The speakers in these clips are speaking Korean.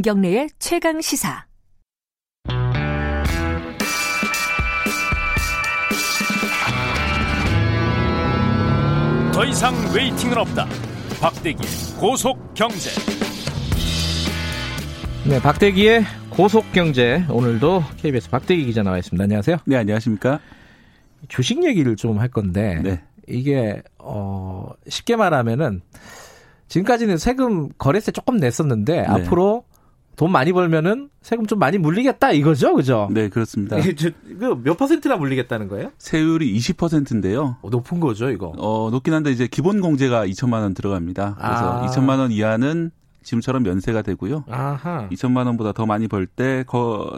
김경래의 최강 시사. 더 이상 웨이팅은 없다. 박대기 고속 경제. 네, 박대기의 고속 경제 오늘도 KBS 박대기 기자 나와 있습니다. 안녕하세요. 네, 안녕하십니까? 주식 얘기를 좀 할 건데 네. 이게 어 쉽게 말하면은 지금까지는 세금 거래세 조금 냈었는데 앞으로 돈 많이 벌면은 세금 좀 많이 물리겠다 이거죠, 그죠? 네, 그렇습니다. 몇 퍼센트나 물리겠다는 거예요? 세율이 20%인데요. 어, 높은 거죠, 이거. 어, 높긴 한데 이제 기본 공제가 2천만 원 들어갑니다. 그래서 아. 2천만 원 이하는 지금처럼 면세가 되고요. 아하. 2천만 원보다 더 많이 벌 때,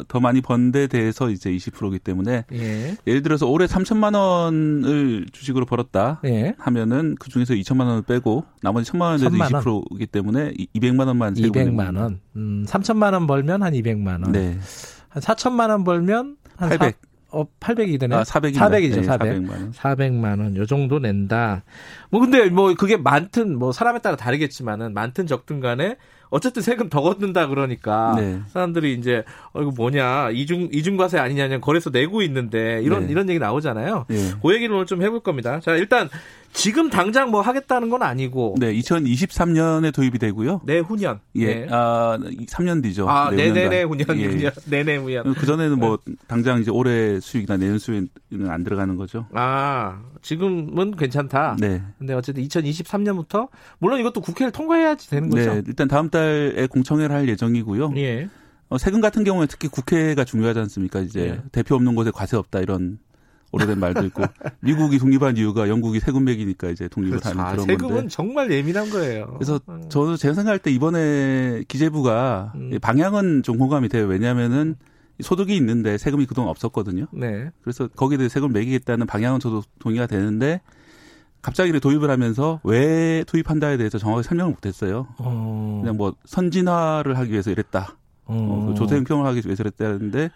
더 많이 번데 대해서 이제 20%이기 때문에 예. 예를 들어서 올해 3천만 원을 주식으로 벌었다 예. 하면은 그 중에서 2천만 원을 빼고 나머지 1천만 원에 대해서 1,000만 원. 20%이기 때문에 200만 원만 세금 200만 원. 음, 3천만 원 벌면 한 200만 원. 네. 한 4천만 원 벌면 한 800. 사- 어, 800이 되네. 아, 400입니다. 400이죠, 네, 400. 400만 원. 400만 원, 요 정도 낸다. 뭐, 근데 뭐, 그게 많든, 뭐, 사람에 따라 다르겠지만은, 많든 적든 간에, 어쨌든 세금 더 걷는다 그러니까, 네. 사람들이 이제, 어, 이거 뭐냐, 이중, 이중과세 아니냐, 거래소 내고 있는데, 이런, 네. 이런 얘기 나오잖아요. 예. 그 얘기를 오늘 좀 해볼 겁니다. 자, 일단, 지금 당장 뭐 하겠다는 건 아니고, 네, 2023년에 도입이 되고요. 내후년. 예, 네. 아, 3년 뒤죠. 아, 내후년간. 네네네 후년, 예. 후년, 네네 후년. 그 전에는 뭐 당장 이제 올해 수익이나 내년 수익은 안 들어가는 거죠. 아, 지금은 괜찮다. 네. 근데 어쨌든 2023년부터 물론 이것도 국회를 통과해야지 되는 거죠. 네, 일단 다음 달에 공청회를 할 예정이고요. 예. 어, 세금 같은 경우에 특히 국회가 중요하지 않습니까? 이제 예. 대표 없는 곳에 과세 없다 이런 오래된 말도 있고 미국이 독립한 이유가 영국이 세금 매기니까 이제 독립을 그렇죠. 하는 아, 그런 세금은 건데. 정말 예민한 거예요. 그래서 음. 저는 제가 생각할 때 이번에 기재부가 음. 방향은 좀 공감이 돼요. 왜냐하면은 소득이 있는데 세금이 그동안 없었거든요. 네. 그래서 거기에 대해 세금을 매기겠다는 방향은 저도 동의가 되는데 갑자기 도입을 하면서 왜 도입한다에 대해서 정확하게 설명을 못했어요. 어. 그냥 뭐 선진화를 하기 위해서 이랬다. 어, 그 조세형평을 하기 위해서 이랬다는데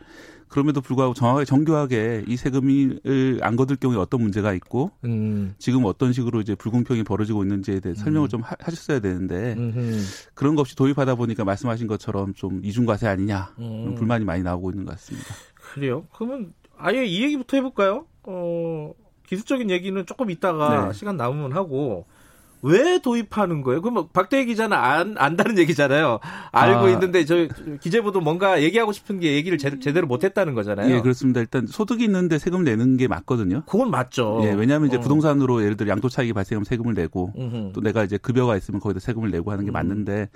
그럼에도 불구하고 정확하게 정교하게 이 세금을 안 거둘 경우에 어떤 문제가 있고 음. 지금 어떤 식으로 이제 불공평이 벌어지고 있는지에 대해 설명을 좀 하, 하셨어야 되는데 음흠. 그런 거 없이 도입하다 보니까 말씀하신 것처럼 좀 이중과세 아니냐 음. 불만이 많이 나오고 있는 것 같습니다. 그래요. 그러면 아예 이 얘기부터 해볼까요? 어, 기술적인 얘기는 조금 이따가 네. 시간 남으면 하고 왜 도입하는 거예요? 그럼 박대희 기자는 안, 안다는 얘기잖아요. 알고 아. 있는데 저 기재부도 뭔가 얘기하고 싶은 게 얘기를 제, 제대로 못했다는 거잖아요. 예, 그렇습니다. 일단 소득이 있는데 세금 내는 게 맞거든요. 그건 맞죠. 예, 왜냐하면 이제 어. 부동산으로 예를 들어 양도 차익이 발생하면 세금을 내고 음흠. 또 내가 이제 급여가 있으면 거기다 세금을 내고 하는 게 음. 맞는데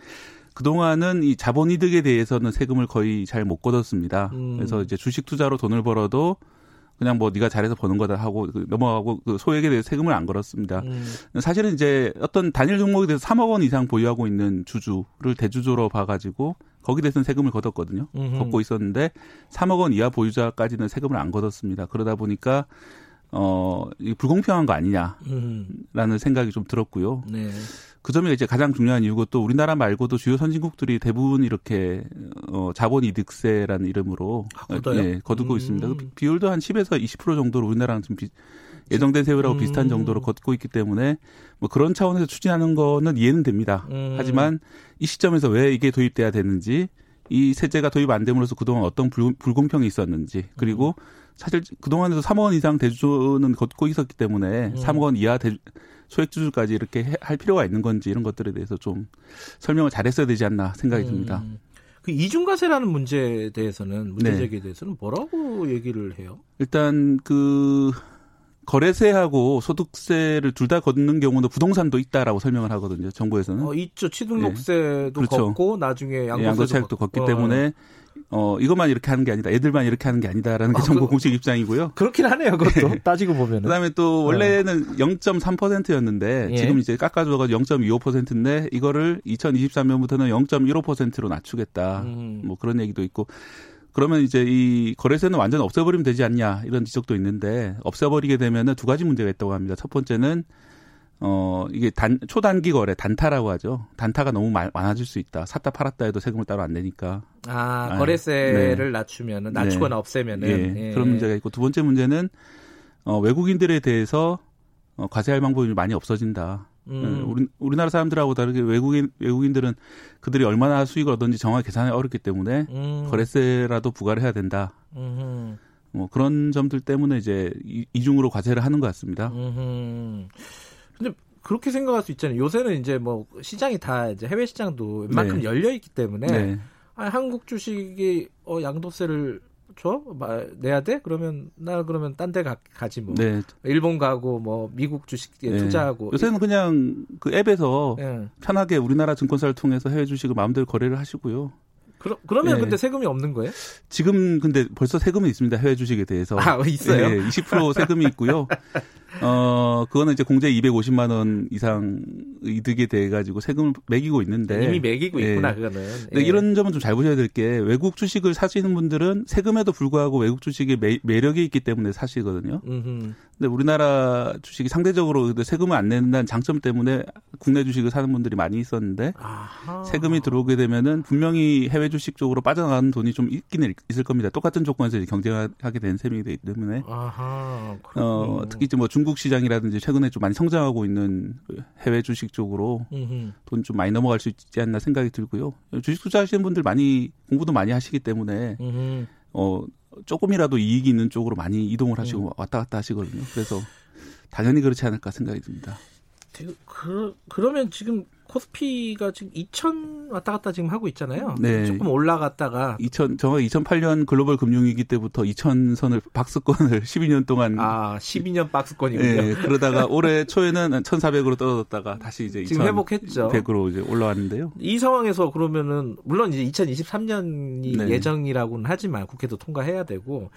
그동안은 이 자본이득에 대해서는 세금을 거의 잘 못 걷었습니다. 음. 그래서 이제 주식 투자로 돈을 벌어도 그냥 뭐 네가 잘해서 버는 거다 하고 그 넘어가고 그 소액에 대해서 세금을 안 걸었습니다. 음. 사실은 이제 어떤 단일 종목에 대해서 3억 원 이상 보유하고 있는 주주를 대주주로 봐가지고 거기에 대해서는 세금을 걷었거든요. 음흠. 걷고 있었는데 3억 원 이하 보유자까지는 세금을 안 걷었습니다. 그러다 보니까 어, 이 불공평한 거 아니냐라는 음. 생각이 좀 들었고요. 네. 그 점이 이제 가장 중요한 이유고 또 우리나라 말고도 주요 선진국들이 대부분 이렇게 어, 자본 이득세라는 이름으로 아? 예, 거두고 음. 있습니다. 그 비- 비율도 한 10에서 20% 정도로 우리나라랑 좀 비, 예정된 세율하고 음. 비슷한 정도로 걷고 있기 때문에 뭐 그런 차원에서 추진하는 거는 이해는 됩니다. 음. 하지만 이 시점에서 왜 이게 도입돼야 되는지 이 세제가 도입 안 됨으로써 그동안 어떤 불, 불공평이 있었는지 그리고 사실 그동안에도 3억 원 이상 대주주는 걷고 있었기 때문에 음. 3억 원 이하 대, 소액 주주까지 이렇게 해- 할 필요가 있는 건지 이런 것들에 대해서 좀 설명을 잘했어야 되지 않나 생각이 듭니다. 음. 그 이중과세라는 문제에 대해서는 문제 네. 제기에 대해서는 뭐라고 얘기를 해요? 일단 그 거래세하고 소득세를 둘 다 걷는 경우는 부동산도 있다라고 설명을 하거든요. 정부에서는. 어, 있죠. 취등록세도 예. 그렇죠. 걷고 나중에 예, 양도세도, 양도차익도 걷- 걷기 어. 때문에 어 이것만 이렇게 하는 게 아니다. 애들만 이렇게 하는 게 아니다라는 게 아, 정부 그- 공식 입장이고요. 그렇긴 하네요. 그것도 네. 따지고 보면은. 그다음에 또 원래는 0.3%였는데 예. 지금 이제 깎아줘가 0.25%인데 이거를 2023년부터는 0.15%로 낮추겠다. 음. 뭐 그런 얘기도 있고 그러면 이제 이 거래세는 완전 없애버리면 되지 않냐 이런 지적도 있는데 없애버리게 되면은 두 가지 문제가 있다고 합니다. 첫 번째는 어 이게 단 초단기 거래 단타라고 하죠. 단타가 너무 많, 많아질 수 있다. 샀다 팔았다 해도 세금을 따로 안 내니까. 아, 아, 거래세를 낮추면은 낮추거나 없애면은 예, 예. 그런 문제가 있고 두 번째 문제는 어 외국인들에 대해서 어 과세할 방법이 많이 없어진다. 음. 네, 우리 우리나라 사람들하고 다르게 외국인 외국인들은 그들이 얼마나 수익을 얻는지 정확히 계산하기 어렵기 때문에 음. 거래세라도 부과를 해야 된다. 음흠. 뭐 그런 점들 때문에 이제 이중으로 과세를 하는 것 같습니다. 음흠. 근데 그렇게 생각할 수 있잖아요. 요새는 이제 뭐 시장이 다 이제 해외 시장도 웬만큼 네. 열려 있기 때문에 네. 아니, 한국 주식이 어 양도세를 줘? 내야 돼? 그러면 나 그러면 딴 데 가지 뭐. 네. 일본 가고 뭐 미국 주식에 네. 투자하고. 요새는 그냥 그 앱에서 네. 편하게 우리나라 증권사를 통해서 해외 주식을 마음대로 거래를 하시고요. 그러, 그러면 네. 근데 세금이 없는 거예요? 지금 근데 벌써 세금이 있습니다. 해외 주식에 대해서. 아, 있어요? 네, 20% 세금이 있고요. 어, 그거는 이제 공제 250만 원 이상 이득에 대해 가지고 세금을 매기고 있는데 이미 매기고 예. 있구나 그거는. 예. 이런 점은 좀 잘 보셔야 될 게 외국 주식을 사시는 분들은 세금에도 불구하고 외국 주식에 매, 매력이 있기 때문에 사시거든요. 음흠. 근데 우리나라 주식이 상대적으로 세금을 안 낸다는 장점 때문에 국내 주식을 사는 분들이 많이 있었는데 아하. 세금이 들어오게 되면은 분명히 해외 주식 쪽으로 빠져나가는 돈이 좀 있기는 있을 겁니다. 똑같은 조건에서 경쟁하게 된 셈이기 때문에. 아하, 어, 특히 뭐중 국 시장이라든지 최근에 좀 많이 성장하고 있는 해외 주식 쪽으로 돈 좀 많이 넘어갈 수 있지 않나 생각이 들고요. 주식 투자하시는 분들 많이 공부도 많이 하시기 때문에 음흠. 어 조금이라도 이익이 있는 쪽으로 많이 이동을 하시고 음. 왔다 갔다 하시거든요. 그래서 당연히 그렇지 않을까 생각이 듭니다. 그, 그러면 지금 코스피가 지금 2천 왔다 갔다 지금 하고 있잖아요. 네. 조금 올라갔다가 2000 정확히 2008년 글로벌 금융위기 때부터 2천 선을 박스권을 12년 동안 아 12년 박스권이군요. 네, 그러다가 올해 초에는 1,400으로 떨어졌다가 다시 이제 지금 회복했죠. 100으로 이제 올라왔는데요. 이 상황에서 그러면은 물론 이제 2023년이 네. 예정이라고는 하지만 국회도 통과해야 되고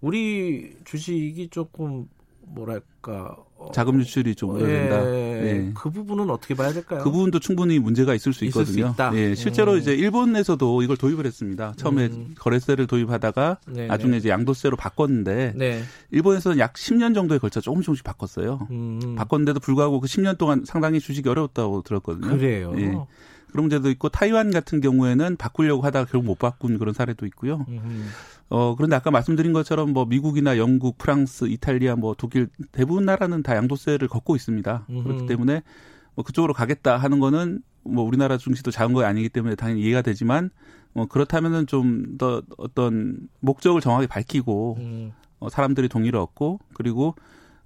우리 주식이 조금 뭐랄까 어, 자금 유출이 좀 우려된다. 예, 예. 그 부분은 어떻게 봐야 될까요? 그 부분도 충분히 문제가 있을 수 있거든요. 수 예, 실제로 음. 이제 일본에서도 이걸 도입을 했습니다. 처음에 음. 거래세를 도입하다가 네네. 나중에 이제 양도세로 바꿨는데 네. 일본에서는 약 10년 정도에 걸쳐 조금 조금씩 바꿨어요. 음. 바꿨는데도 불구하고 그 10년 동안 상당히 주식이 어려웠다고 들었거든요. 그래요. 예. 그런 문제도 있고 타이완 같은 경우에는 바꾸려고 하다가 결국 못 바꾼 그런 사례도 있고요. 음. 어, 그런데 아까 말씀드린 것처럼 뭐 미국이나 영국, 프랑스, 이탈리아, 뭐 독일 대부분 나라는 다 양도세를 걷고 있습니다. 음흠. 그렇기 때문에 뭐 그쪽으로 가겠다 하는 거는 뭐 우리나라 중시도 작은 거 아니기 때문에 당연히 이해가 되지만 뭐 그렇다면은 좀 더 어떤 목적을 정확히 밝히고 음. 어, 사람들이 동의를 얻고 그리고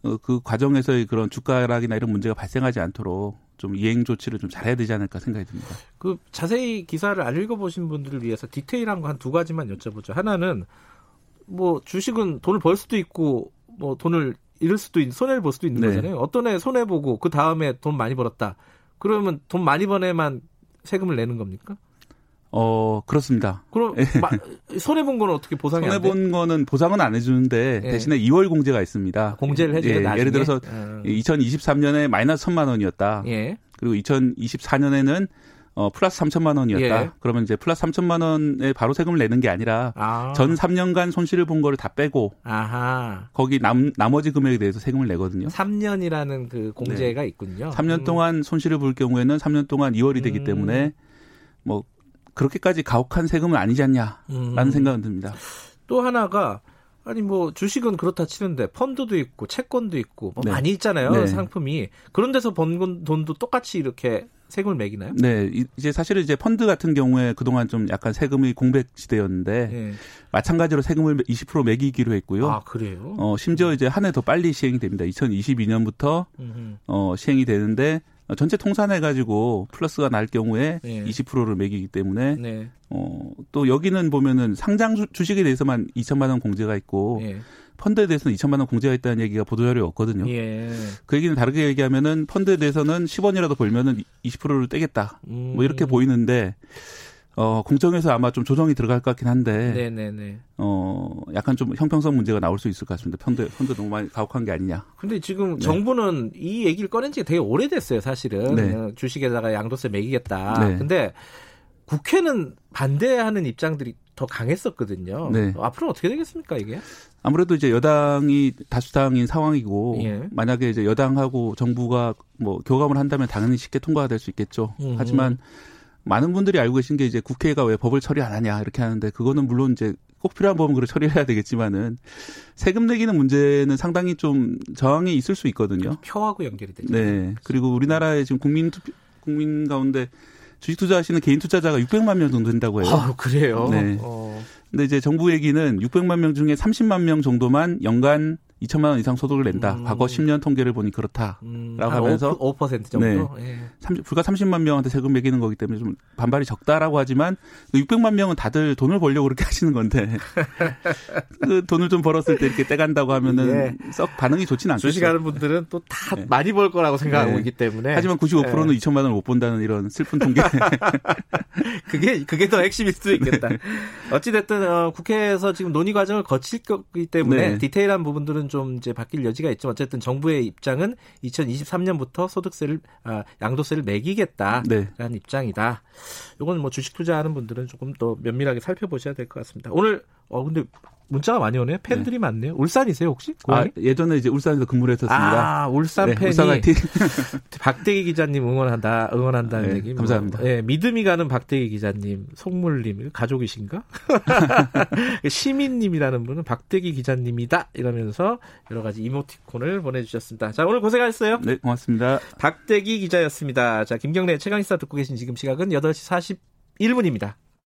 어, 그 과정에서의 그런 주가 하락이나 이런 문제가 발생하지 않도록 좀 이행 조치를 좀 잘해야 되지 않을까 생각이 듭니다. 그 자세히 기사를 안 읽어보신 분들을 위해서 디테일한 거 한 두 가지만 여쭤보죠. 하나는 뭐 주식은 돈을 벌 수도 있고 뭐 돈을 잃을 수도 있는 손해를 볼 수도 있는 네. 거잖아요. 어떤 애 손해 보고 그 다음에 돈 많이 벌었다. 그러면 돈 많이 번 애만 세금을 내는 겁니까? 어 그렇습니다. 그럼 예. 손해 본 거는 어떻게 보상이 손해 본 거는 보상은 안 해주는데 예. 대신에 2월 공제가 있습니다. 공제를 해주는 예, 예를 들어서 음. 2023년에 마이너스 1천만 원이었다. 예. 그리고 2024년에는 어 플러스 3천만 원이었다. 예. 그러면 이제 플러스 3천만 원에 바로 세금을 내는 게 아니라 아. 전 3년간 손실을 본 거를 다 빼고 아하. 거기 남 나머지 금액에 대해서 세금을 내거든요. 3년이라는 그 공제가 네. 있군요. 3년 음. 동안 손실을 볼 경우에는 3년 동안 2월이 되기 음. 때문에 뭐 그렇게까지 가혹한 세금은 아니지 않냐라는 음. 생각은 듭니다. 또 하나가 아니 뭐 주식은 그렇다 치는데 펀드도 있고 채권도 있고 뭐 네. 많이 있잖아요 네. 상품이 그런 데서 번 돈도 똑같이 이렇게 세금을 매기나요? 네 이제 사실은 이제 펀드 같은 경우에 그동안 좀 약간 세금이 공백 시대였는데 네. 마찬가지로 세금을 20% 매기기로 했고요. 아 그래요? 어 심지어 이제 한 해 더 빨리 시행이 됩니다. 2022년부터 어 시행이 되는데 어, 전체 통산해 가지고 플러스가 날 경우에 네. 20%를 매기기 때문에 네. 어, 또 여기는 보면은 상장 주식에 대해서만 2천만 원 공제가 있고 네. 펀드에 대해서는 2천만 원 공제가 있다는 얘기가 보도 자료에 없거든요. 예. 그 얘기는 다르게 얘기하면은 펀드에 대해서는 10원이라도 벌면은 20%를 떼겠다. 음. 뭐 이렇게 음. 보이는데 어, 공정에서 아마 좀 조정이 들어갈 것 같긴 한데. 네네네. 어, 약간 좀 형평성 문제가 나올 수 있을 것 같습니다. 펀드, 펀드 너무 많이 가혹한 게 아니냐. 근데 지금 네. 정부는 이 얘기를 꺼낸 지가 되게 오래됐어요, 사실은. 네. 어, 주식에다가 양도세 매기겠다. 네. 근데 국회는 반대하는 입장들이 더 강했었거든요. 네. 앞으로 어떻게 되겠습니까, 이게? 아무래도 이제 여당이 다수당인 상황이고 예. 만약에 이제 여당하고 정부가 뭐 교감을 한다면 당연히 쉽게 통과가 될 수 있겠죠. 음흠. 하지만 많은 분들이 알고 계신 게 이제 국회가 왜 법을 처리 안 하냐 이렇게 하는데 그거는 물론 이제 꼭 필요한 법은 그걸 처리해야 되겠지만은 세금 내기는 문제는 상당히 좀 저항이 있을 수 있거든요. 표하고 연결이 되죠. 네. 그리고 우리나라의 지금 국민 투표, 국민 가운데 주식 투자하시는 개인 투자자가 600만 명 정도 된다고 해요. 아, 그래요. 네. 어. 근데 이제 정부 얘기는 600만 명 중에 30만 명 정도만 연간 2천만 원 이상 소득을 낸다. 음. 과거 10년 통계를 보니 그렇다. 음, 라고 하면서 5%, 5% 정도. 예. 30, 불과 30만 명한테 세금 매기는 거기 때문에 좀 반발이 적다라고 하지만 그 600만 명은 다들 돈을 벌려고 그렇게 하시는 건데 그 돈을 좀 벌었을 때 이렇게 떼간다고 하면은 예. 썩 반응이 좋지는 않겠죠. 주식하는 분들은 또다 네. 많이 벌 거라고 생각하고 네. 있기 때문에. 하지만 95%는 예. 2천만 원을 못 본다는 이런 슬픈 통계. 그게 그게 더 핵심일 수도 있겠다. 어찌 됐든 어, 국회에서 지금 논의 과정을 거칠 거기 때문에 네. 디테일한 부분들은 좀 이제 바뀔 여지가 있지만 어쨌든 정부의 입장은 2023년부터 소득세를 아, 양도세를 매기겠다라는 네. 입장이다. 이건 뭐 주식 투자하는 분들은 조금 더 면밀하게 살펴보셔야 될 것 같습니다. 오늘 어 근데 문자가 많이 오네요. 팬들이 많네요. 울산이세요 혹시? 아, 고향이? 예전에 이제 울산에서 근무를 했었습니다. 아, 울산 네, 팬이 울산. 박대기 기자님 응원한다, 응원한다는 네, 얘기. 감사합니다. 뭐, 예, 믿음이 가는 박대기 기자님, 송물님, 가족이신가? 시민님이라는 분은 박대기 기자님이다 이러면서 여러 가지 이모티콘을 보내주셨습니다. 자, 오늘 고생하셨어요. 네, 고맙습니다. 박대기 기자였습니다. 자, 김경래 최강시사 듣고 계신 지금 시각은 8시 41분입니다.